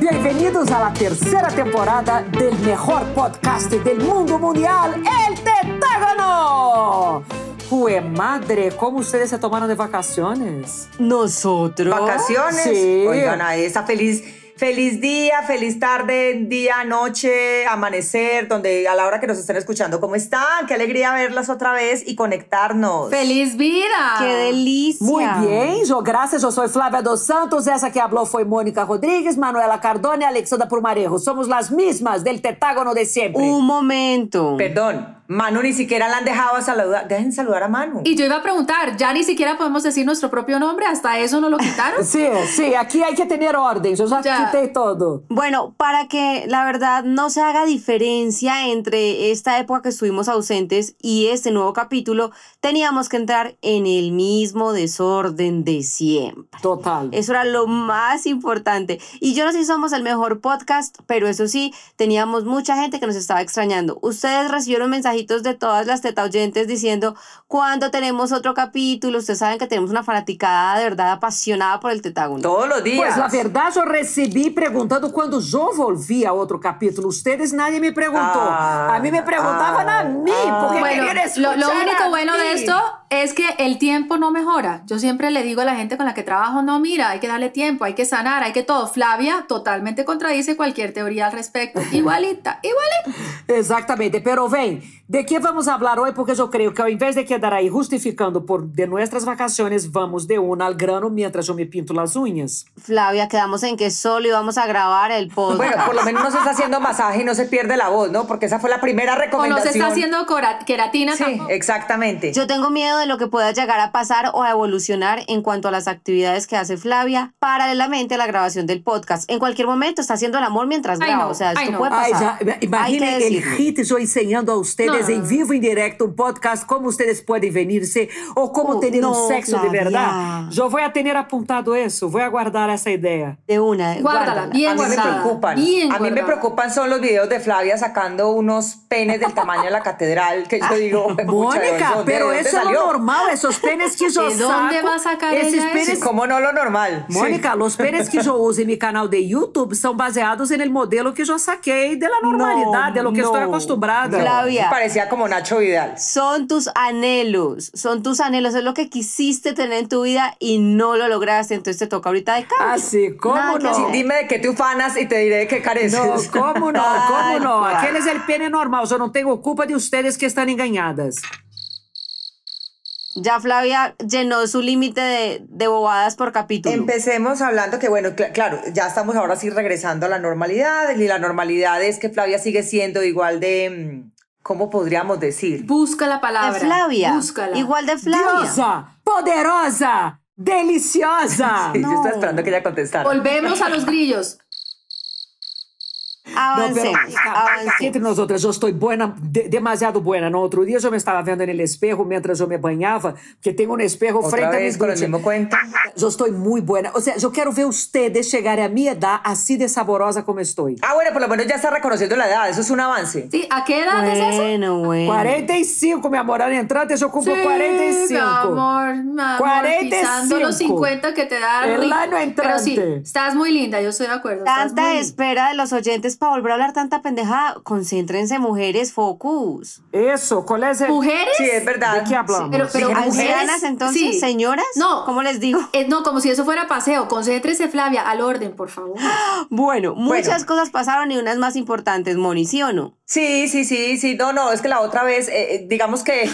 Bienvenidos a la tercera temporada del mejor podcast del mundo mundial, El Tetágono. Jue madre, ¿cómo ustedes se tomaron de vacaciones? ¿Nosotros? ¿Vacaciones? Sí. Oigan, a esa feliz, feliz día, feliz tarde, día, noche, amanecer, donde a la hora que nos estén escuchando, ¿cómo están? Qué alegría verlas otra vez y conectarnos. ¡Feliz vida! ¡Qué delicia! Muy bien, yo, gracias. Yo soy Flávia dos Santos. Essa que habló fue Mónica Rodríguez, Manuela Cardona y Alexandra Prumarejo. Somos las mismas del tetágono de siempre. Un momento. Perdón, Manu ni siquiera la han dejado saludar. Dejen saludar a Manu. Y yo iba a preguntar, ya ni siquiera podemos decir nuestro propio nombre, hasta eso no lo quitaron. Sí, sí, aquí hay que tener orden. Yo ya, quité todo. Bueno, para que la verdad no se haga diferencia entre esta época que estuvimos ausentes y este nuevo capítulo, teníamos que entrar en el mismo desorden de siempre. Total. Eso era lo más importante. Y yo no sé si somos el mejor podcast, pero eso sí, teníamos mucha gente que nos estaba extrañando. Ustedes recibieron mensajitos de todas las teta oyentes diciendo cuándo tenemos otro capítulo. Ustedes saben que tenemos una fanaticada de verdad apasionada por el tetágono. Todos los días. Pues la verdad yo recibí preguntando cuando yo volví a otro capítulo. Ustedes nadie me preguntó. Ah, a mí me preguntaban ah, a mí ah. porque Bueno, querían lo, único a bueno mí. de esto es que el tiempo no mejora. Yo siempre le digo a la gente con la que trabajo, no, mira, hay que darle tiempo, hay que sanar, hay que todo. Flavia totalmente contradice cualquier teoría al respecto. Igualita, igualita. Exactamente, pero ven, ¿de qué vamos a hablar hoy? Porque yo creo que ao invés de quedar ahí justificando por de nuestras vacaciones, vamos de una al grano mientras yo me pinto las uñas. Flavia, quedamos en que solo íbamos a grabar el podcast. Bueno, por lo menos no se está haciendo masaje y no se pierde la voz, ¿no? Porque esa fue la primera O no recomendación. se está haciendo queratina Sí, tampoco. exactamente. Yo tengo miedo de lo que pueda llegar a pasar o a evolucionar en cuanto a las actividades que hace Flavia paralelamente a la grabación del podcast. En cualquier momento está haciendo el amor mientras graba. no, O sea, esto puede pasar. imaginen el hit yo enseñando a ustedes No. en vivo, en directo, un podcast, cómo ustedes pueden venirse o cómo Oh, tener no, un sexo de Flavia. verdad. Yo voy a tener apuntado eso, voy a guardar esa idea. De una. Guárdala, bien a mí me preocupan. Bien a mí me preocupan son los videos de Flavia sacando unos penes del tamaño de la catedral que yo digo, "Pucha, ¿de Mónica, pero de eso es salió?" Normal, esos penes que yo ¿De dónde saco, va a sacar esos ella penes Sí, eso? ¿Cómo no lo normal? Sí. Mônica, os penes que eu uso em meu canal de YouTube são baseados no modelo que eu saquei da normalidade, de lo que no. estou acostumbrada. Flavia. Parecía como Nacho Vidal. Son tus anhelos, son tus anhelos, es lo que quisiste tener en tu vida y no lo lograste, entonces te toca ahorita de cambio. Assim, como Nada que não? hacer. Dime de qué te ufanas y te diré de qué careces. Não, como não? Como Ai, não? pá. Aqueles é pene normal, eu não tenho culpa de ustedes que estão engañadas. Ya Flavia llenó su límite de, de bobadas por capítulo. Empecemos hablando que, bueno, cl- claro, ya estamos ahora sí regresando a la normalidad y la normalidad es que Flavia sigue siendo igual de, mm, ¿cómo podríamos decir? Busca la palabra. de Flavia. Búscala. Igual de Flavia. Diosa, poderosa, deliciosa. Sí, Yo estaba esperando que ella contestara. Volvemos a los grillos. Avancemos, avancemos. entre nós outras, eu estou buena, de- demasiado buena. No outro dia eu me estava vendo no espejo mientras eu me banhava, porque tem um espejo Otra frente a vez mim. mismo cuento. Eu estou muito buena. Ou seja, eu quero ver ustedes chegarem à minha idade assim de saborosa como estou. Ah, bueno, por lo menos ya está reconociendo la edad, eso es un avance. ¿Sí? ¿A qué edad es eso? Bueno, bueno. 45, meu amor. Ano entrante eu cumpro 45. mi amor, mi amor, 45. pisando los 50 que te da El rico. año Pero sí, estás muy linda, yo estoy de acuerdo. Tanta espera de los oyentes para volver a hablar tanta pendejada. Concéntrense, mujeres, focus. Qual é esse... ¿Mujeres? Sí, es verdad. ¿De qué hablamos? Pero, mujeres, ¿Ancianas entonces? sí. ¿Señoras? No. ¿Cómo les digo? Eh, no, como si eso fuera paseo. Concéntrese, Flavia, al orden, por favor. Bueno, muchas Bueno. cosas pasaron y unas más importantes, Moni, ¿sí o no? Sí, sí, sí, sí, no, no, es que la otra vez, eh, eh, digamos que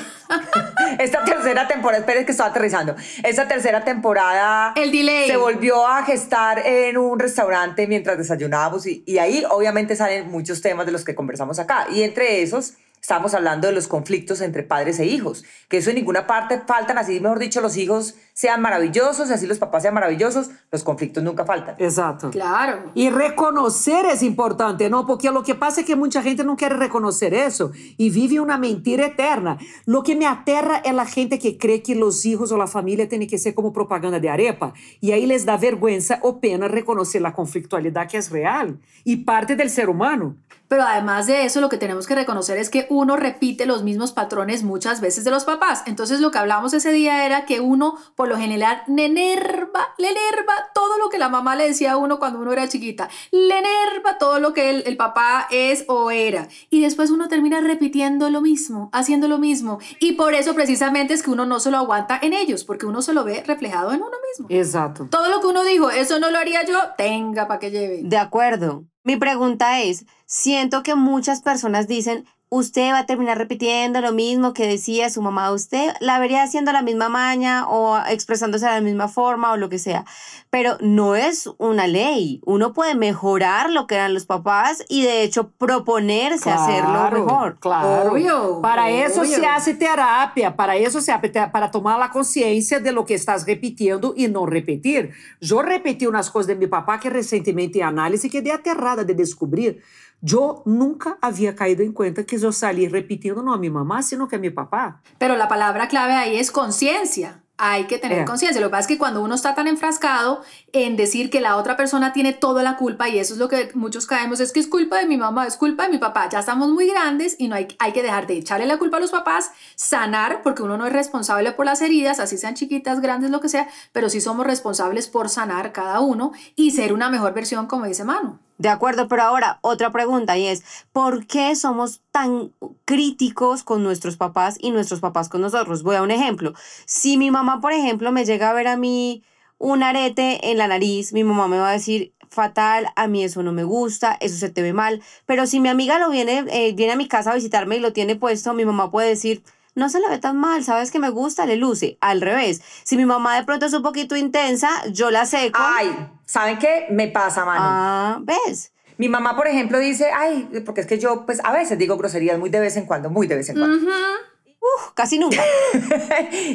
esta tercera temporada, esperen que estoy aterrizando, esta tercera temporada El delay. se volvió a gestar en un restaurante mientras desayunábamos y, y ahí obviamente salen muchos temas de los que conversamos acá. Y entre esos estamos hablando de los conflictos entre padres e hijos, que eso en ninguna parte faltan, así mejor dicho, los hijos sean maravillosos, y así los papás sean maravillosos, los conflictos nunca faltan. Exato. Claro. E reconhecer é importante, não? Porque o que passa é que muita gente não quer reconhecer isso e vive uma mentira eterna. Lo que me aterra é a gente que crê que os filhos ou a família têm que ser como propaganda de arepa e aí les dá vergüenza ou pena reconhecer a conflictualidade que é real e parte del ser humano. Pero además de eso, lo que tenemos que reconocer es que uno repite los mismos patrones muchas veces de los papás. Entonces, lo que hablamos ese día era que uno, por lo general, le enerva, le enerva todo lo que la mamá le decía a uno cuando uno era chiquita. Le enerva todo lo que el, el papá es o era. Y después uno termina repitiendo lo mismo, haciendo lo mismo. Y por eso precisamente es que uno no se lo aguanta en ellos, porque uno se lo ve reflejado en uno mismo. Exato. Todo lo que uno dijo, eso no lo haría yo, tenga para que lleve. De acuerdo. Mi pregunta es, siento que muchas personas dicen, usted va a terminar repitiendo lo mismo que decía su mamá, usted la vería haciendo la misma maña o expresándose de la misma forma o lo que sea, pero no es una ley, uno puede mejorar lo que eran los papás y de hecho proponerse hacerlo mejor. Claro. Obvio, para eso se hace terapia, para eso se hace para tomar la conciencia de lo que estás repitiendo y no repetir. Yo repetí unas cosas de mi papá que recientemente en análisis quedé aterrada de descubrir. Yo nunca había caído en cuenta que yo salí repitiendo no a mi mamá, sino que a mi papá. Pero la palabra clave ahí es conciencia. Hay que tener Eh. conciencia. Lo que pasa es que cuando uno está tan enfrascado en decir que la otra persona tiene toda la culpa, y eso es lo que muchos caemos, es que es culpa de mi mamá, es culpa de mi papá. Ya estamos muy grandes y no hay, hay que dejar de echarle la culpa a los papás, sanar, porque uno no es responsable por las heridas, así sean chiquitas, grandes, lo que sea, pero sí somos responsables por sanar cada uno y ser una mejor versión, como dice Manu. De acuerdo, pero ahora otra pregunta y es, ¿por qué somos tan críticos con nuestros papás y nuestros papás con nosotros? Voy a un ejemplo. Si mi mamá, por ejemplo, me llega a ver a mí un arete en la nariz, mi mamá me va a decir, fatal, a mí eso no me gusta, eso se te ve mal, pero si mi amiga lo viene, eh, viene a mi casa a visitarme y lo tiene puesto, mi mamá puede decir, no se le ve tan mal, sabes que me gusta, le luce. Al revés, si mi mamá de pronto es un poquito intensa, yo la seco. Ay, ¿saben qué? Me pasa, mano. Ah, ¿ves? Mi mamá, por ejemplo, dice, ay, porque es que yo, pues a veces digo groserías muy de vez en cuando, muy de vez en cuando. Uf, casi nunca.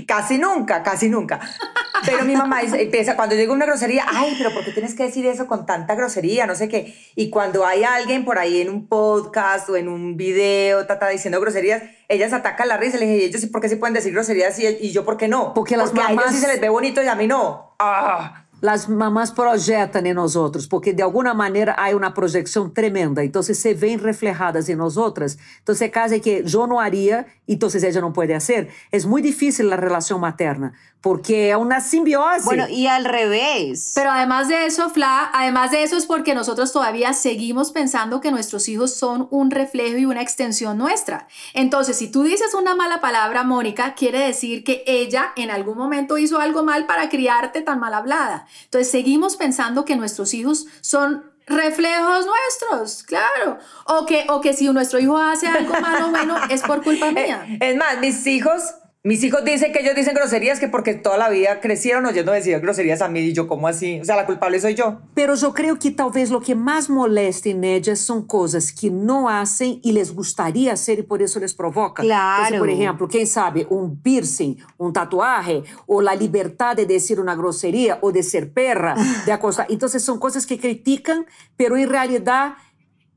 casi nunca, casi nunca. Pero mi mamá empieza, cuando digo una grosería, ay, pero ¿por qué tienes que decir eso con tanta grosería? No sé qué. Y cuando hay alguien por ahí en un podcast o en un video, tata, diciendo groserías, ellas atacan la risa. Le dije, ¿y ellos sí, por qué sí pueden decir groserías y, y yo por qué no? Porque las a ellos sí se les ve bonito y a mí no. Ah. Las mamás projetam em nós outros, porque de alguma maneira há uma projeção tremenda. Então, se vem reflejadas em nós outras, então se caso que eu não haria, então ela não pode fazer. É muito difícil a relação materna, porque é uma simbiose. Bueno, y al revés. Pero además de eso, Fla, además de eso es porque nosotros todavía seguimos pensando que nuestros hijos son un reflejo y una extensión nuestra. Entonces, si tú dices una mala palabra, Mónica, quiere decir que ella en algún momento hizo algo mal para criarte tan mal hablada. Entonces, seguimos pensando que nuestros hijos son reflejos nuestros, claro. O que, o que si nuestro hijo hace algo malo, bueno, es por culpa mía. Eh, es más, mis hijos, mis hijos dicen que ellos dicen groserías que porque toda la vida crecieron oyendo decir groserías a mí y yo, ¿cómo así? O sea, la culpable soy yo. Pero eu creio que talvez o que mais molesta em ellas são coisas que não hacen e les gustaría hacer e por isso les provoca. Claro. Entonces, por exemplo, quem sabe um piercing, um tatuaje, ou a liberdade de dizer uma grosseria ou de ser perra, de acostar. Então, são coisas que criticam, pero em realidade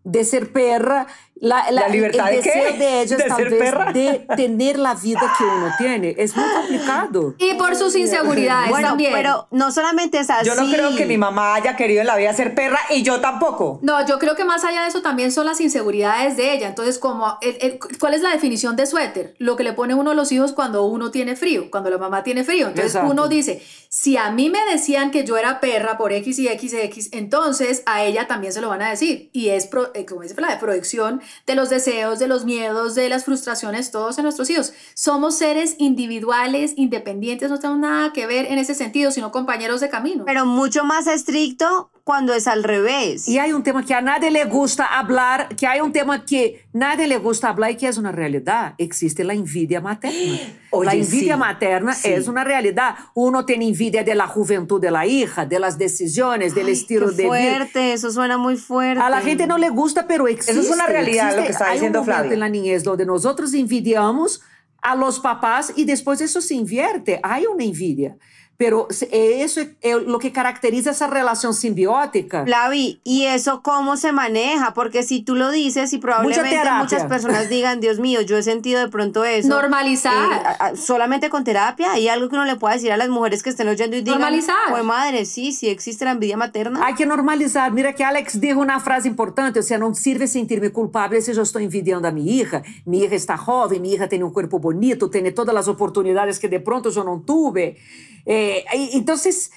de ser perra, la, ¿La libertad el de qué? deseo de ellas ¿De ser tal vez perra? de tener la vida que uno tiene. Es muy complicado. Y por sus inseguridades bueno, también. pero no solamente es así. Yo no creo que mi mamá haya querido en la vida ser perra y yo tampoco. No, yo creo que más allá de eso también son las inseguridades de ella. Entonces, como, el- el- ¿cuál es la definición de suéter? Lo que le pone uno a los hijos cuando uno tiene frío, cuando la mamá tiene frío. Entonces, Exacto. uno dice, si a mí me decían que yo era perra por X y X y X, entonces a ella también se lo van a decir. Y es, pro- eh, como dice la de proyección de los deseos, de los miedos, de las frustraciones, todos en nuestros hijos. Somos seres individuales, independientes, no tenemos nada que ver en ese sentido, sino compañeros de camino. Pero mucho más estricto cuando es al revés. E há um tema que a nadie le gusta hablar, que há um tema que nadie le gusta hablar e que é uma realidade. Existe a envidia materna. A envidia sí, materna sí. é uma realidade. Uno tem envidia de la juventud de la hija, de las decisiones, del estilo Qué de vida. fuerte, eso suena muy fuerte. A la gente no le gusta, pero existe. es una realidad lo que está Hay diciendo un momento Flavia. en la niñez donde nosotros envidiamos a los papás y después eso se invierte. Hay una envidia. Pero eso es lo que caracteriza esa relación simbiótica. Flavi, ¿y eso cómo se maneja? Porque si tú lo dices y probablemente muchas personas digan, Dios mío, yo he sentido de pronto eso. Normalizar. Eh, solamente con terapia. Hay algo que uno le pueda decir a las mujeres que estén oyendo y digan, normalizar. Pues madre, sí, sí existe la envidia materna. Hay que normalizar. Mira que Alex dijo una frase importante, o sea, no sirve sentirme culpable si yo estoy envidiando a mi hija. Mi hija está joven, mi hija tiene un cuerpo bonito, tiene todas las oportunidades que de pronto yo no tuve. Eh, entonces,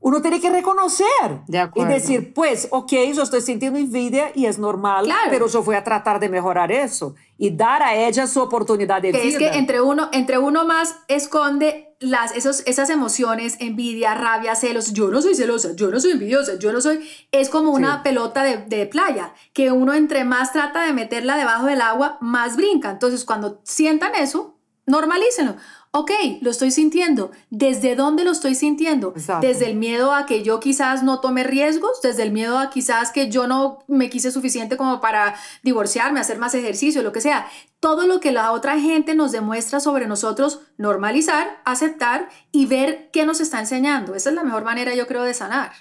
uno tiene que reconocer y decir, pues, ok, yo estoy sintiendo envidia y es normal, pero yo voy a tratar de mejorar eso y dar a ella su oportunidad de vida. Es que entre uno, entre uno más esconde las, esos, esas emociones, envidia, rabia, celos. Yo no soy celosa, yo no soy envidiosa, yo no soy... Es como una pelota de, de playa, que uno entre más trata de meterla debajo del agua, más brinca. Entonces, cuando sientan eso, normalícenlo ok, lo estoy sintiendo. ¿Desde dónde lo estoy sintiendo? Desde el miedo a que yo quizás no tome riesgos, desde el miedo a quizás que yo no me quise suficiente como para divorciarme, hacer más ejercicio, lo que sea. Todo lo que la otra gente nos demuestra sobre nosotros, normalizar, aceptar y ver qué nos está enseñando. Esa es la mejor manera, yo creo, de sanar.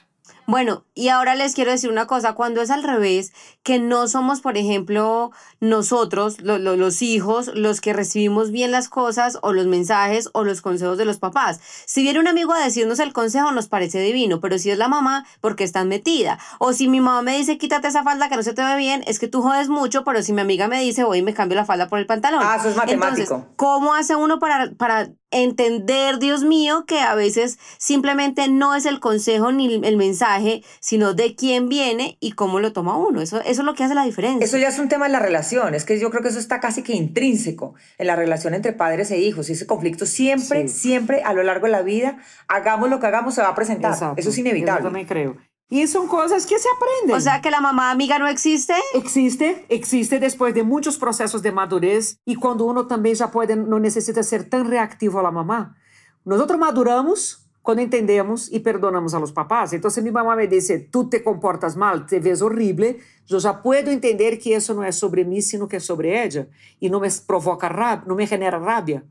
Bueno, y ahora les quiero decir una cosa, cuando es al revés, que no somos, por ejemplo, nosotros, los hijos, los que recibimos bien las cosas o los mensajes o los consejos de los papás. Si viene un amigo a decirnos el consejo, nos parece divino, pero si es la mamá, porque estás metida. O si mi mamá me dice, quítate esa falda que no se te ve bien, es que tú jodes mucho, pero si mi amiga me dice, voy y me cambio la falda por el pantalón. Ah, eso es matemático. Entonces, ¿cómo hace uno para, para entender, Dios mío, que a veces simplemente no es el consejo ni el mensaje, sino de quién viene y cómo lo toma uno. Eso, eso es lo que hace la diferencia. Eso ya es un tema de la relación. Es que yo creo que eso está casi que intrínseco en la relación entre padres e hijos. Y ese conflicto siempre, siempre a lo largo de la vida, hagamos lo que hagamos, se va a presentar. eso es inevitable. Yo también creo. Y son cosas que se aprenden. O sea que la mamá amiga no existe. Existe, existe después de muchos procesos de madurez y cuando uno también ya puede, no necesita ser tan reactivo a la mamá. Nosotros maduramos cuando entendemos y perdonamos a los papás. Entonces mi mamá me dice, tú te comportas mal, te ves horrible, yo ya puedo entender que eso no es sobre mí, sino que es sobre ella. Y no me provoca rabia, no me genera rabia.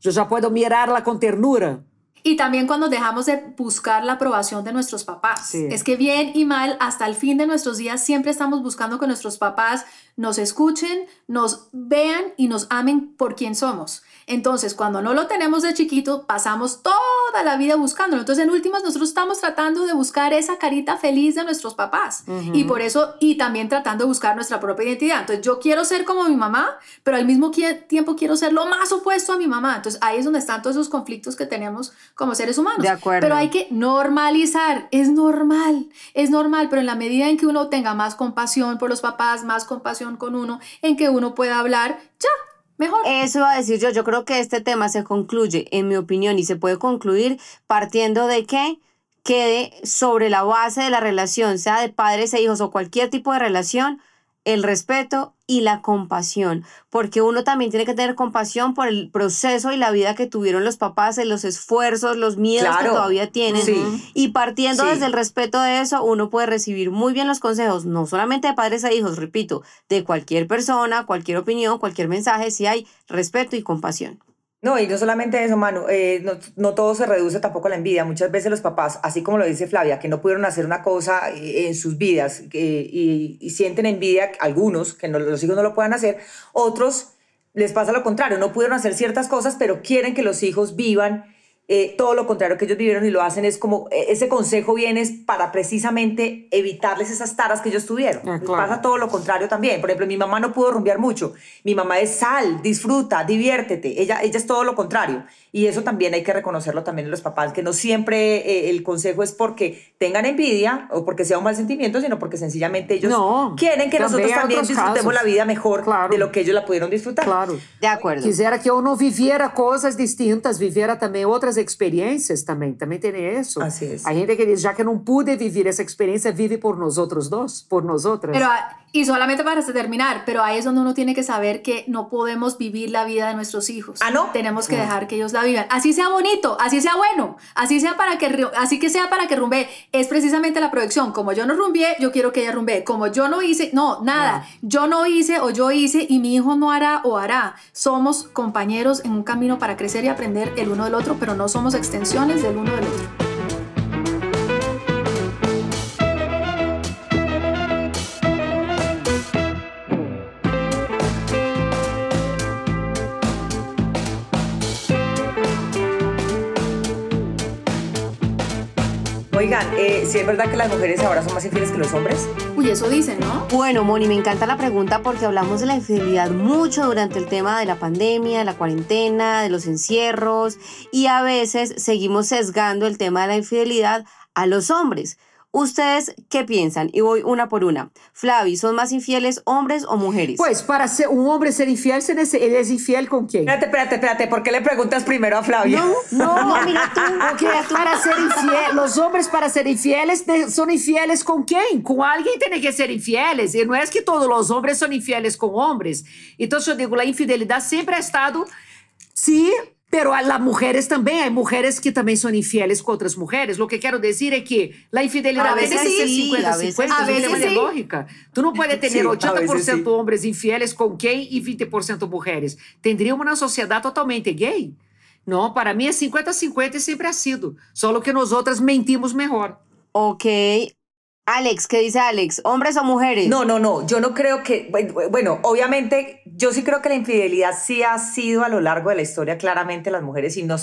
Yo ya puedo mirarla con ternura y también cuando dejamos de buscar la aprobación de nuestros papás. Es que bien y mal, hasta el fin de nuestros días siempre estamos buscando que nuestros papás nos escuchen, nos vean y nos amen por quien somos. Entonces, cuando no lo tenemos de chiquito, pasamos toda la vida buscándolo. Entonces, en últimas, nosotros estamos tratando de buscar esa carita feliz de nuestros papás. Y por eso, y también tratando de buscar nuestra propia identidad. Entonces, yo quiero ser como mi mamá, pero al mismo tiempo quiero ser lo más opuesto a mi mamá. Entonces, ahí es donde están todos esos conflictos que tenemos como seres humanos. De acuerdo. Pero hay que normalizar. Es normal, es normal, pero en la medida en que uno tenga más compasión por los papás, más compasión con uno, en que uno pueda hablar, ya, Mejor. Eso va a decir yo. Yo creo que este tema se concluye, en mi opinión, y se puede concluir partiendo de que quede sobre la base de la relación, sea de padres e hijos o cualquier tipo de relación, el respeto y la compasión, porque uno también tiene que tener compasión por el proceso y la vida que tuvieron los papás, los esfuerzos, los miedos que todavía tienen. Y partiendo desde el respeto de eso, uno puede recibir muy bien los consejos, no solamente de padres e hijos, repito, de cualquier persona, cualquier opinión, cualquier mensaje, si hay respeto y compasión. No, y no solamente eso, Manu, eh, no, no, todo se reduce tampoco a la envidia. Muchas veces los papás, así como lo dice Flavia, que no pudieron hacer una cosa eh, en sus vidas y, sienten envidia, algunos, que no, los hijos no lo puedan hacer, otros les pasa lo contrario, no pudieron hacer ciertas cosas, pero quieren que los hijos vivan eh, todo lo contrario que ellos vivieron y lo hacen es como, eh, ese consejo viene para precisamente evitarles esas taras que ellos tuvieron. Ah, pasa todo lo contrario también. Por ejemplo, mi mamá no pudo rumbear mucho. Mi mamá es sal, disfruta, diviértete. Ella, ella es todo lo contrario. Y eso también hay que reconocerlo también en los papás, que no siempre eh, el consejo es porque tengan envidia o porque sea un mal sentimiento, sino porque sencillamente ellos quieren que nosotros también disfrutemos la vida mejor de lo que ellos la pudieron disfrutar. Claro. De acuerdo. Quisiera que uno viviera cosas distintas, viviera también otras experiencias también, también tiene eso. Así es. Hay gente que dice, ya que no pude vivir esa experiencia, vive por nosotros dos, por nosotras. Pero, ah, Y solamente para terminar, pero ahí es donde uno tiene que saber que no podemos vivir la vida de nuestros hijos. ¿Ah, no? Tenemos que dejar que ellos la vivan. Así sea bonito, así sea bueno, así sea para que así que sea para que rumbe. Es precisamente la proyección. Como yo no rumbié, yo quiero que ella rumbe. Como yo no hice, no, nada. Yo no hice o yo hice y mi hijo no hará o hará. Somos compañeros en un camino para crecer y aprender el uno del otro, pero no somos extensiones del uno del otro. Oigan, eh, ¿sí es verdad que las mujeres ahora son más infieles que los hombres? Uy, eso dicen, ¿no? Bueno, Moni, me encanta la pregunta porque hablamos de la infidelidad mucho durante el tema de la pandemia, de la cuarentena, de los encierros y a veces seguimos sesgando el tema de la infidelidad a los hombres. ¿Ustedes qué piensan? Y voy una por una. Flavi, ¿son más infieles hombres o mujeres? Pues para ser, un hombre ser infiel, se él es infiel con quién? Espérate, espérate, espérate. ¿Por qué le preguntas primero a Flavia? No, No, mira tú, Porque para ser infiel, los hombres para ser infieles son infieles con quién? Con alguien tiene que ser infieles. Y no es que todos los hombres son infieles con hombres. Entonces yo digo, la infidelidad siempre ha estado, sí, pero a las mujeres también. Hay mujeres que también son infieles con otras mujeres. Lo que quiero decir es que la infidelidad A a veces veces es sí, 50-50, a veces es un sí. tema de sí. lógica. Tú no puedes tener Sí, a 80% veces sí. hombres infieles con quién y 20% mujeres. Tendríamos una sociedad totalmente gay. No, para mí es 50-50 y siempre ha sido. Solo que nosotras mentimos mejor. Ok. Alex, ¿qué dice Alex? ¿Hombres o mujeres? No, no, no. Yo no creo que. Bueno, obviamente, yo sí creo que la infidelidad sí ha sido a lo largo de la historia claramente las mujeres y no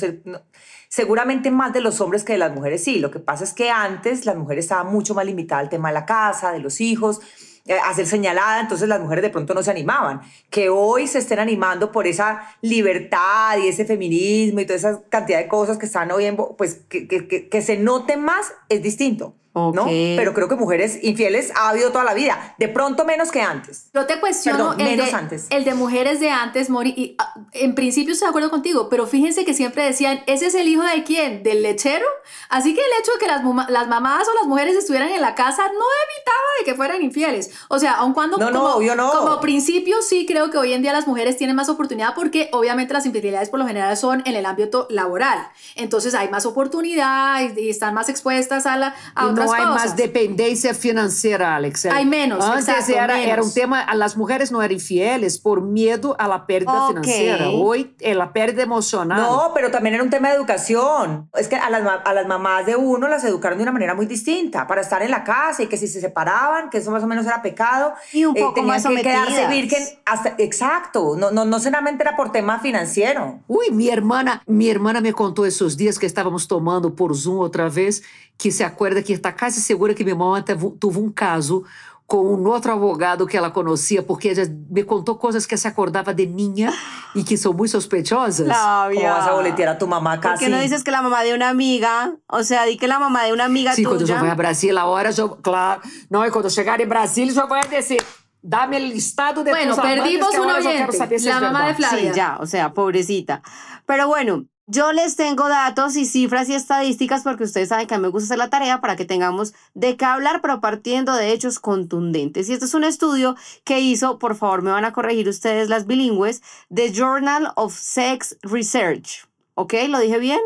seguramente más de los hombres que de las mujeres sí. Lo que pasa es que antes las mujeres estaban mucho más limitadas al tema de la casa, de los hijos, eh, a ser señalada, entonces las mujeres de pronto no se animaban. Que hoy se estén animando por esa libertad y ese feminismo y toda esa cantidad de cosas que están hoy en. Pues que, que se note más es distinto. ¿No? Pero creo que mujeres infieles ha habido toda la vida. De pronto menos que antes. Yo te cuestiono Perdón, el, menos de, antes. el de mujeres de antes, Mori, y ah, en principio estoy de acuerdo contigo, pero fíjense que siempre decían, ¿ese es el hijo de quién? ¿Del lechero? Así que el hecho de que las, las mamás o las mujeres estuvieran en la casa no evitaba de que fueran infieles. O sea, aun cuando No, no, como, obvio no. como principio sí creo que hoy en día las mujeres tienen más oportunidad porque obviamente las infidelidades por lo general son en el ámbito laboral. Entonces hay más oportunidad y, y están más expuestas a, la, a otras no hay cosas. más dependencia financiera, Alex. Hay menos, Antes exacto, era, era un tema, las mujeres no eran infieles por miedo a la pérdida Ok. financiera. Hoy eh, la pérdida emocional. No, pero también era un tema de educación. Es que a las, a las mamás de uno las educaron de una manera muy distinta para estar en la casa y que si se separaban, que eso más o menos era pecado. Y un poco tenían más que quedarse sometidas. virgen hasta. Exacto. No, no, no solamente era por tema financiero. Uy, mi hermana, mi hermana me contó esos días que estábamos tomando por Zoom otra vez, que se acuerda que está casi segura que mi mamá tuvo, tuvo un caso con un otro abogado que ela conocía, porque ella me contó cosas que se acordaba de niña y que son muy sospechosas. Flavia. ¿Cómo vas a boletear a tu mamá ¿Por casi? qué no dices que la mamá de una amiga? O sea, di que la mamá de una amiga Sim, quando eu tuya. já vou a Brasília, a hora já. Claro. Não, e quando eu chegar em Brasília, já vou dizer. Dá-me o listado de Bueno, tus amantes, perdimos que un ahora yo quiero oyente, saber si la es mamá de verdad. Flavia. Sí, ya, o sea, pobrecita. Pero bueno, yo les tengo datos y cifras y estadísticas porque ustedes saben que a mí me gusta hacer la tarea para que tengamos de qué hablar, pero partiendo de hechos contundentes. Y este es un estudio que hizo, por favor, me van a corregir ustedes las bilingües, The Journal of Sex Research. ¿Ok? ¿Lo dije bien?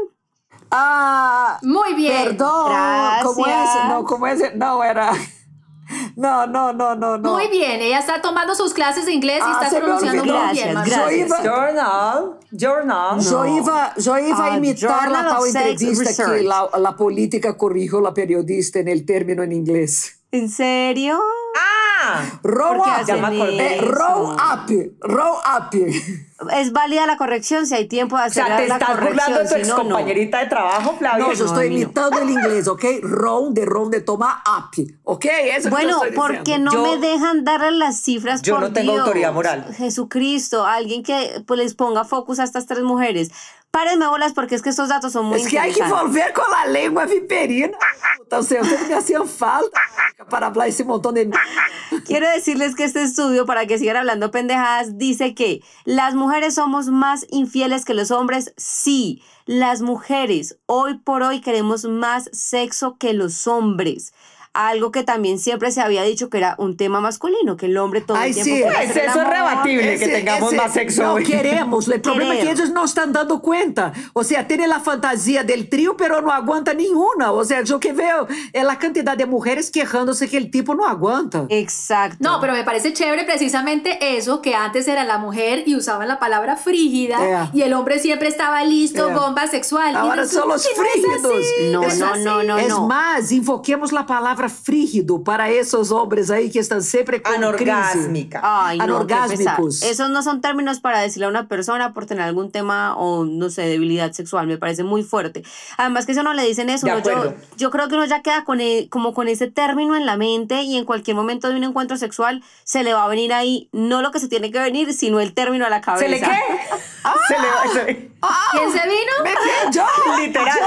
Ah, Muy bien. perdón. ¿Cómo es? No, ¿cómo es? No, era. No, no, no, no, no. Muy bien, ella está tomando sus clases de inglés y Ah, está pronunciando muy bien. Gracias. Journal. Journal. Yo iba, yo iba Ah, a imitar Journal la tal entrevista Research. que la, la política corrigió la periodista en el término en inglés. ¿En serio? Ah. Roll ¿Por qué up. Ya me acordé. Eh, roll up. Roll up. Es válida la corrección si hay tiempo de O hacer sea, te estás corrección. burlando de tu si no, no. excompañerita de trabajo, Flavia. No, yo No, estoy imitando el inglés, ¿ok? Round de round de toma up, ¿ok? Eso Bueno, estoy ¿por diciendo. qué no Yo- me dejan darle las cifras? Yo por no tengo Dios? autoridad moral. Jesucristo, alguien que pues, les ponga focus a estas tres mujeres. Párenme bolas porque es que estos datos son muy Es que hay que volver con la lengua viperina. Entonces, ustedes me hacían falta para hablar ese montón de... Quiero decirles que este estudio, para que sigan hablando pendejadas, dice que las mujeres somos más infieles que los hombres. Sí, las mujeres hoy por hoy queremos más sexo que los hombres. Algo que también siempre se había dicho que era un tema masculino, que el hombre todo Ay, el tiempo sí. Pues el eso es rebatible, que tengamos más sexo No hoy. queremos. El problema es que ellos no están dando cuenta. O sea, tienen la fantasía del trío, pero no aguanta ninguna. O sea, yo que veo es la cantidad de mujeres quejándose que el tipo no aguanta. Exacto. No, pero me parece chévere precisamente eso, que antes era la mujer y usaban la palabra frígida Yeah. y el hombre siempre estaba listo, Yeah. bomba sexual. Ahora son los no frígidos. No, no, así. no, no, es no. más, invoquemos la palabra frígido para esos hombres ahí que están siempre con crisis. Anorgásmica. Ay, no, qué pesar. Anorgásmicos. Esos no son términos para decirle a una persona por tener algún tema o, no sé, debilidad sexual. Me parece muy fuerte. Además que si no le dicen eso, uno- yo creo que uno ya queda con e- como con ese término en la mente y en cualquier momento de un encuentro sexual se le va a venir ahí, no lo que se tiene que venir, sino el término a la cabeza. ¿Se le qué? Se le va. se- ¿Quién se vino? Yo, Literal.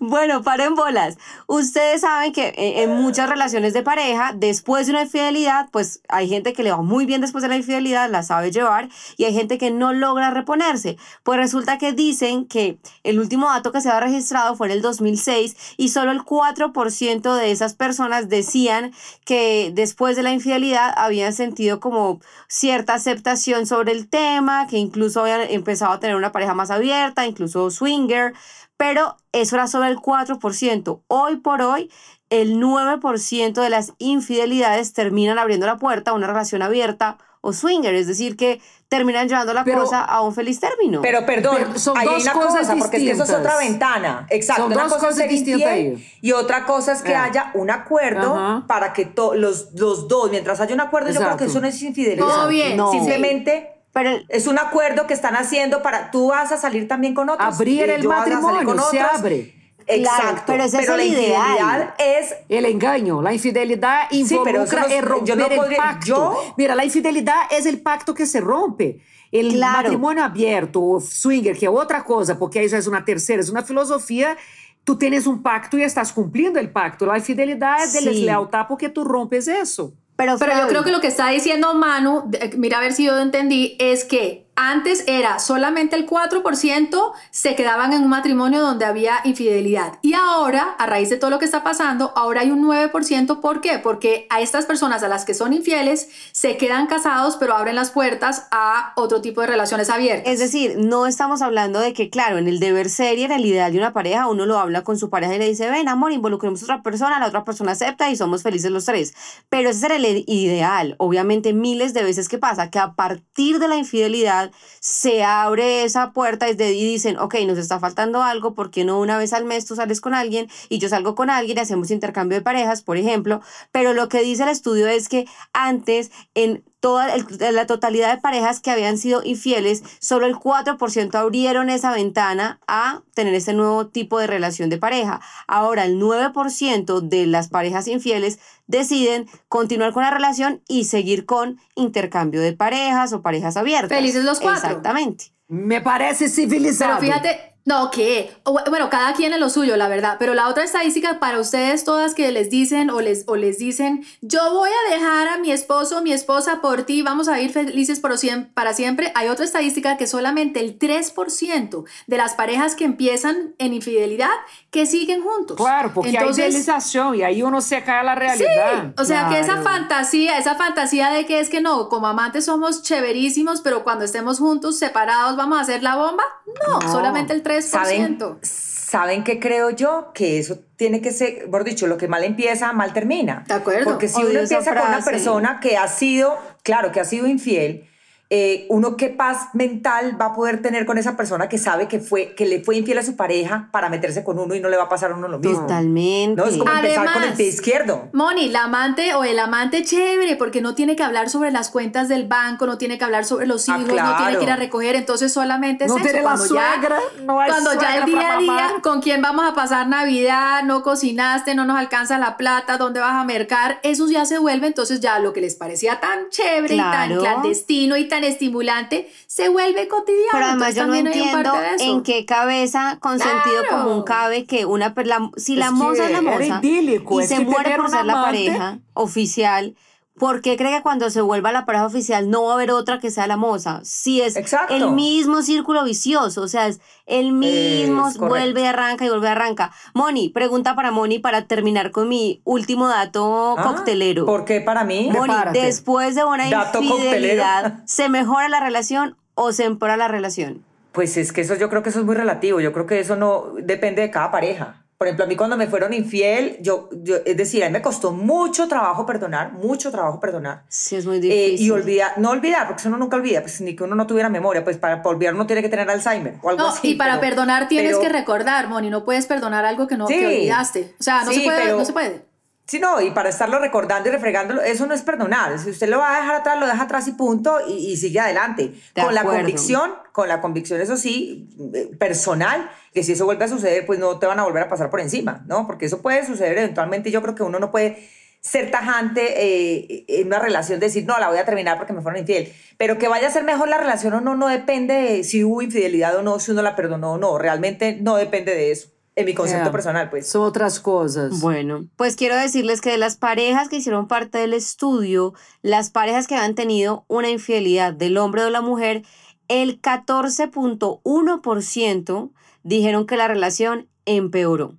Bueno, paren bolas. Ustedes saben que en muchas relaciones de pareja, después de una infidelidad, pues hay gente que le va muy bien después de la infidelidad, la sabe llevar, y hay gente que no logra reponerse. Pues resulta que dicen que el último dato que se ha registrado fue en el 2006 y solo el 4% de esas personas decían que después de la infidelidad habían sentido como cierta aceptación sobre el tema, que incluso habían empezado a tener una pareja más abierta, incluso swinger, pero eso era solo el 4%. Hoy por hoy, el 9% de las infidelidades terminan abriendo la puerta a una relación abierta o swinger, es decir, que terminan llevando la Pero- cosa a un feliz término. Pero perdón, Pero son hay dos una cosas cosa, porque es que eso es distintas. otra ventana. Exacto, Son una dos cosa es cosas ser distintas infiel ahí. y otra cosa es que haya un acuerdo Ajá. para que to- los, los dos, mientras haya un acuerdo, yo creo que eso no es infidelidad. Todo bien, No. sí, sí. Simplemente pero es un acuerdo que están haciendo para tú vas a salir también con otros. abrir y el matrimonio, con se abre. Exacto. Claro, pero ese es la el ideal. infidelidad es El engaño, la infidelidad involucra no- el romper el pacto. yo- Mira, la infidelidad es el pacto que se rompe. El Claro. matrimonio abierto, o swinger, que es otra cosa, porque eso es una tercera, es una filosofía. Tú tienes un pacto y estás cumpliendo el pacto. La infidelidad es de Sí. deslealtad porque tú rompes eso. Pero, Pero yo creo que lo que está diciendo Manu, mira a ver si yo entendí, es que antes era solamente el 4% se quedaban en un matrimonio donde había infidelidad. Y ahora, a raíz de todo lo que está pasando, ahora hay un 9%. ¿Por qué? Porque a estas personas a las que son infieles se quedan casados, pero abren las puertas a otro tipo de relaciones abiertas. Es decir, no estamos hablando de que, claro, en el deber ser y en el ideal de una pareja, uno lo habla con su pareja y le dice, ven, amor, involucremos a otra persona, la otra persona acepta y somos felices los tres. Pero ese era el ideal. Obviamente, miles de veces que pasa que a partir de la infidelidad se abre esa puerta y dicen, ok, nos está faltando algo, ¿por qué no una vez al mes tú sales con alguien y yo salgo con alguien hacemos intercambio de parejas, por ejemplo? Pero lo que dice el estudio es que antes, en toda el- la totalidad de parejas que habían sido infieles, solo el 4% abrieron esa ventana a tener ese nuevo tipo de relación de pareja. Ahora el 9% de las parejas infieles deciden continuar con la relación y seguir con intercambio de parejas o parejas abiertas. Felices los cuatro. Exactamente. Me parece civilizado. Pero fíjate, no, ¿qué? Bueno, cada quien en lo suyo, la verdad. Pero la otra estadística para ustedes todas que les dicen o les, o les dicen, yo voy a dejar a mi esposo o mi esposa por ti, vamos a vivir felices por siem- para siempre. Hay otra estadística que solamente el 3% de las parejas que empiezan en infidelidad que siguen juntos. Claro, porque Entonces, hay idealización y ahí uno se cae a la realidad. o sea, que esa fantasía, esa fantasía de que es que no, como amantes somos chéverísimos, pero cuando estemos juntos, separados, vamos a hacer la bomba. No, No. solamente el 3%. ¿Saben, ¿Saben qué creo yo? Que eso tiene que ser, por dicho, lo que mal empieza, mal termina. De acuerdo. Porque si uno empieza con una persona que ha sido, claro, que ha sido infiel, eh, uno qué paz mental va a poder tener con esa persona que sabe que, fue, que le fue infiel a su pareja para meterse con uno y no le va a pasar a uno lo mismo. Totalmente. No, es como empezar con el Además- pie izquierdo. Moni, la amante o el amante chévere, porque no tiene que hablar sobre las cuentas del banco, no tiene que hablar sobre los Ah, hijos, no tiene que ir a recoger, entonces solamente es No eso. tiene la cuando ya- suegra, no hay Cuando ya el día a día, con quién vamos a pasar Navidad, no cocinaste, no nos alcanza la plata, dónde vas a mercar, eso ya se vuelve, entonces ya lo que les parecía tan chévere y tan clandestino y tan estimulante, se vuelve cotidiano. Pero además entonces yo no entiendo en qué cabeza con sentido Claro. común cabe que una per- la- si la moza es la moza idílico, y se muere por ser la pareja oficial, ¿por qué cree que cuando se vuelva la pareja oficial no va a haber otra que sea la moza? Si es Exacto. el mismo círculo vicioso, o sea, es el mismo, Es vuelve y arranca y vuelve y arranca. Moni, pregunta para Moni para terminar con mi último dato Ah, coctelero. ¿Por qué para mí? Moni, Prepárate. después de una Dato infidelidad, coctelero. ¿se mejora la relación o se empeora la relación? Pues es que eso yo creo que eso es muy relativo. Yo creo que eso no depende de cada pareja. Por ejemplo, a mí cuando me fueron infiel, yo, yo es decir, a mí me costó mucho trabajo perdonar, mucho trabajo perdonar. Sí, es muy Eh, difícil. y olvidar, no olvidar, porque eso uno nunca olvida, pues ni que uno no tuviera memoria, pues para, para olvidar uno tiene que tener Alzheimer o algo No, así. y para pero- perdonar tienes pero- que recordar, Moni, no puedes perdonar algo que no Sí. que olvidaste. O sea, no Sí, se puede, pero- no se puede. Sí, no, y para estarlo recordando y refregándolo, eso no es perdonar. Si usted lo va a dejar atrás, lo deja atrás y punto, y, y sigue adelante. De con la convicción, con la convicción, eso sí, eh, personal, que si eso vuelve a suceder, pues no te van a volver a pasar por encima, ¿no? Porque eso puede suceder eventualmente, yo creo que uno no puede ser tajante eh, en una relación, decir, no, la voy a terminar porque me fueron infiel. Pero que vaya a ser mejor la relación o no, no depende de si hubo infidelidad o no, si uno la perdonó o no. Realmente no depende de eso, en mi concepto Yeah. personal, pues. Son otras cosas. Bueno, pues quiero decirles que de las parejas que hicieron parte del estudio, las parejas que han tenido una infidelidad del hombre o de la mujer, el 14.1% dijeron que la relación empeoró.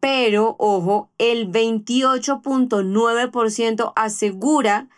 Pero, ojo, el 28.9% asegura que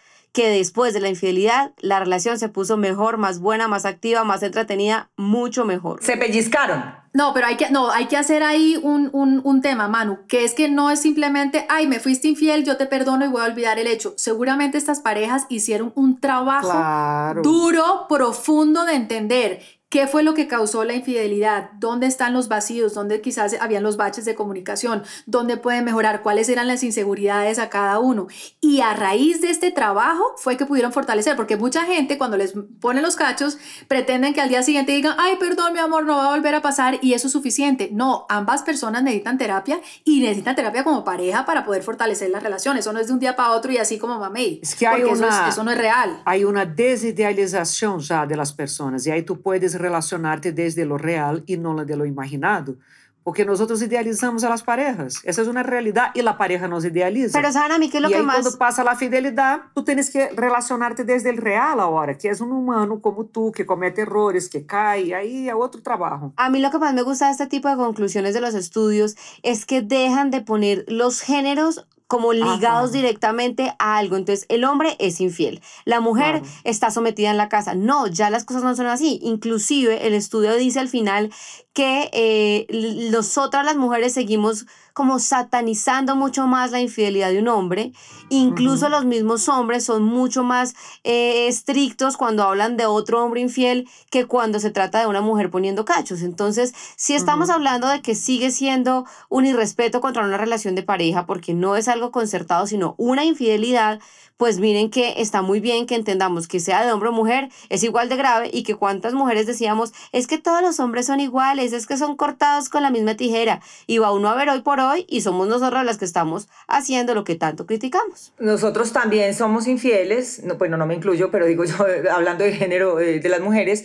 después de la infidelidad la relación se puso mejor, más buena, más activa, más entretenida, mucho mejor. Se pellizcaron. No, pero hay que, no, hay que hacer ahí un, un, un tema, Manu, que es que no es simplemente, ay, me fuiste infiel, yo te perdono y voy a olvidar el hecho. Seguramente estas parejas hicieron un trabajo Claro. duro, profundo de entender qué fue lo que causó la infidelidad, dónde están los vacíos, dónde quizás habían los baches de comunicación, dónde pueden mejorar, cuáles eran las inseguridades a cada uno. Y a raíz de este trabajo fue que pudieron fortalecer, porque mucha gente cuando les ponen los cachos pretenden que al día siguiente digan, ay, perdón, mi amor, no va a volver a pasar y eso es suficiente. No, ambas personas necesitan terapia y necesitan terapia como pareja para poder fortalecer la relación. Eso no es de un día para otro y así como mamey. Es que hay porque eso, una- es- eso no es real. Hay una desidealización ya de las personas y ahí tú puedes relacionarte desde lo real y no de lo imaginado. Porque nosotros idealizamos a las parejas. Esa es una realidad y la pareja nos idealiza. Pero saben a mí qué es lo y que ahí más... cuando pasa la fidelidad, tú tienes que relacionarte desde el real ahora, que es un humano como tú, que comete errores, que cae, ahí hay otro trabajo. A mí lo que más me gusta de este tipo de conclusiones de los estudios es que dejan de poner los géneros como ligados Ajá. directamente a algo. Entonces, el hombre es infiel, la mujer Claro. está sometida en la casa. No, ya las cosas no son así. Inclusive, el estudio dice al final que eh, nosotras las mujeres seguimos como satanizando mucho más la infidelidad de un hombre. Incluso los mismos hombres son mucho más eh, estrictos cuando hablan de otro hombre infiel que cuando se trata de una mujer poniendo cachos. Entonces, si estamos hablando de que sigue siendo un irrespeto contra una relación de pareja, porque no es algo concertado, sino una infidelidad, pues miren que está muy bien que entendamos que sea de hombre o mujer es igual de grave y que cuántas mujeres decíamos, es que todos los hombres son iguales, es que son cortados con la misma tijera y va uno a ver hoy por hoy y somos nosotros las que estamos haciendo lo que tanto criticamos. Nosotros también somos infieles, no, bueno, no me incluyo, pero digo yo, hablando de género eh, de las mujeres,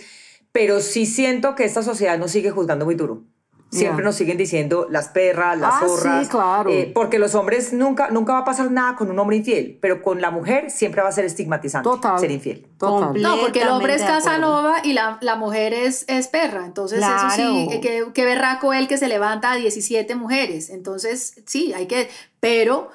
pero sí siento que esta sociedad nos sigue juzgando muy duro. Siempre nos siguen diciendo las perras, las Ah, sí, zorras. claro. eh, porque los hombres nunca, nunca va a pasar nada con un hombre infiel, pero con la mujer siempre va a ser estigmatizante Total. ser infiel. Total. No, porque el hombre es. Casanova y la, la mujer es, es perra. Entonces, eso sí, eh, que, que berraco él que se levanta a 17 mujeres. Entonces, sí, hay que. Pero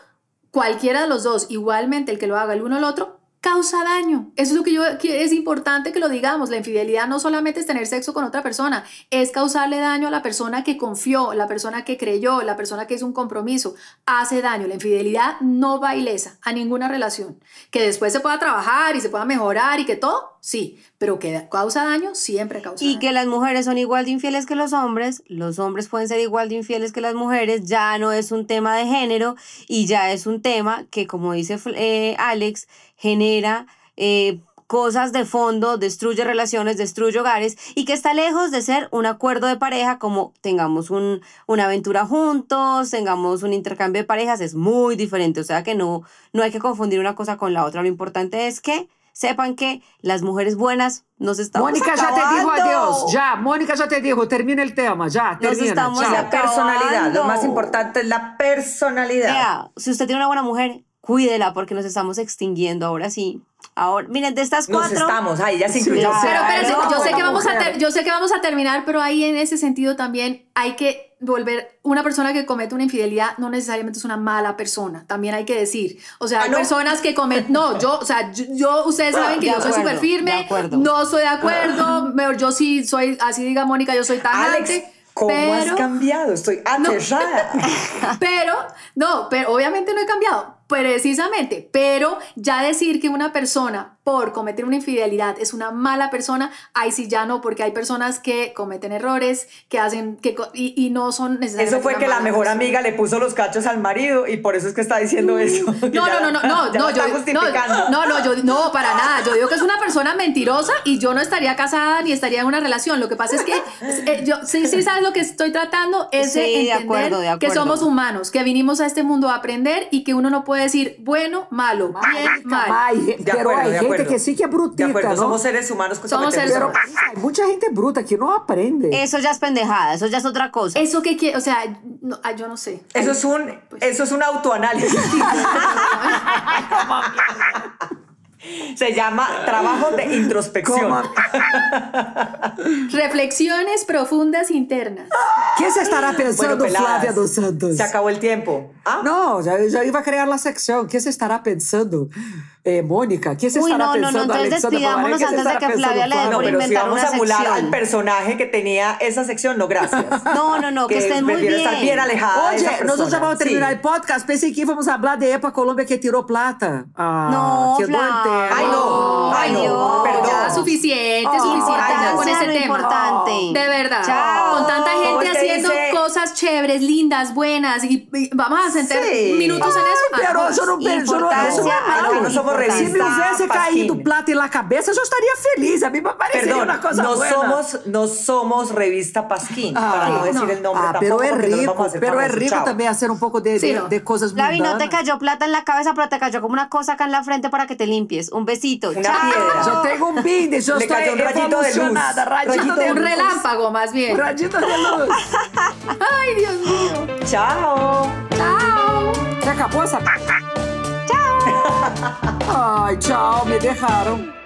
cualquiera de los dos, igualmente el que lo haga el uno o el otro, causa daño. Eso es lo que yo es importante que lo digamos. La infidelidad no solamente es tener sexo con otra persona, es causarle daño a la persona que confió, la persona que creyó, la persona que hizo un compromiso. Hace daño. La infidelidad no va ilesa a ninguna relación. Que después se pueda trabajar y se pueda mejorar y que todo, sí, pero que causa daño, siempre causa Y daño. que las mujeres son igual de infieles que los hombres, los hombres pueden ser igual de infieles que las mujeres, ya no es un tema de género y ya es un tema que, como dice eh, Alex, genera eh, cosas de fondo, destruye relaciones, destruye hogares y que está lejos de ser un acuerdo de pareja como tengamos un, una aventura juntos, tengamos un intercambio de parejas, es muy diferente, o sea que no, no hay que confundir una cosa con la otra, lo importante es que sepan que las mujeres buenas nos estamos Mónica ya te dijo adiós, ya, Mónica ya te dijo, termina el tema, ya, termina. estamos chao. La personalidad, lo más importante es la personalidad. Vea, si usted tiene una buena mujer, cuídela porque nos estamos extinguiendo ahora sí. Ahora, miren, de estas Nos cuatro. estamos, ahí ya se incluyó. claro. Pero espérate, no, yo sé que vamos a ter- yo sé que vamos a terminar, pero ahí en ese sentido también hay que volver una persona que comete una infidelidad no necesariamente es una mala persona, también hay que decir. O sea, Ah, hay ¿no? personas que cometen no, yo, o sea, yo, yo- ustedes saben que De yo soy acuerdo, súper firme, de acuerdo. no estoy de acuerdo, mejor yo sí soy así diga Mónica, yo soy tajante. Alex, ¿cómo has pero- cambiado? Estoy aterrada. pero, no, pero obviamente no he cambiado, precisamente. Pero ya decir que una persona por cometer una infidelidad es una mala persona, ahí sí ya no, porque hay personas que cometen errores, que hacen, que, co- y, y no son necesariamente. Eso fue que la mejor persona. amiga le puso los cachos al marido y por eso es que está diciendo eso. que No, no, no, no, no, no, yo, no, no, no, yo, no, para nada. Yo digo que es una persona mentirosa y yo no estaría casada ni estaría en una relación. Lo que pasa es que eh, yo sí, sí sabes lo que estoy tratando es de Sí, de entender acuerdo, de que acuerdo. somos humanos, que vinimos a este mundo a aprender y que uno no puede decir bueno, malo, bien, mal. Ay, De acuerdo, de gente que sí que es De brutita, acuerdo, ¿no? somos seres humanos que Somos seres Pero errores. hay mucha gente bruta que no aprende. Eso ya es pendejada, eso ya es otra cosa. Eso que quiere, o sea, no, ay, yo no sé. Eso es un, eso es un autoanálisis. Se llama trabajo de introspección. ¿Cómo? Reflexiones profundas internas. ¿Qué se estará Bueno, pensando peladas, Flavia dos Santos? Se acabó el tiempo. ¿Ah? No, ya, ya iba a crear la sección. ¿Qué se estará pensando eh, Mónica? ¿Qué se Uy, estará no, no, no, pensando entonces despidámonos antes de que pensando Flavia le dé? No, por pero si inventar vamos una a emular sección. al personaje que tenía esa sección, no, gracias. No, no, no, que, estén muy bien. estar bien alejada Oye, nosotros persona. vamos a terminar Sí. el podcast. Pensé que íbamos a hablar de Epa Colombia que tiró plata. Ah, No, quedó Flavia. Ay, no. Ay, no. Dios. Suficiente, Oh, suficiente ya con ese tema. importante. De verdad. Chao. Con tanta ¿Cómo gente haciendo dice? cosas chéveres, lindas, buenas, y, y vamos a sentar Sí. minutos en eso. Pero yo no yo no- eso no no somos importante. Se me hubiese caído plata en la cabeza, yo estaría feliz. A mí me parecería Perdón, una cosa no buena. somos, no somos revista Pasquín, Ah, para no decir el nombre Ah, tampoco, pero es rico, pero es rico Chao. también hacer un poco de, Sí, de, no. de cosas Flavi, no te cayó plata en la cabeza, pero te cayó como una cosa acá en la frente para que te limpies. Un besito. Una Chao. piedra. Yo tengo un binde, yo Le estoy cayó un rayito de luz. rayito, Rayito de de Un luz. relámpago, más bien. Rayito de luz. Ay, Dios mío. Chao. Chao. Se acabó esa... Chao. Ay, chao, me dejaron.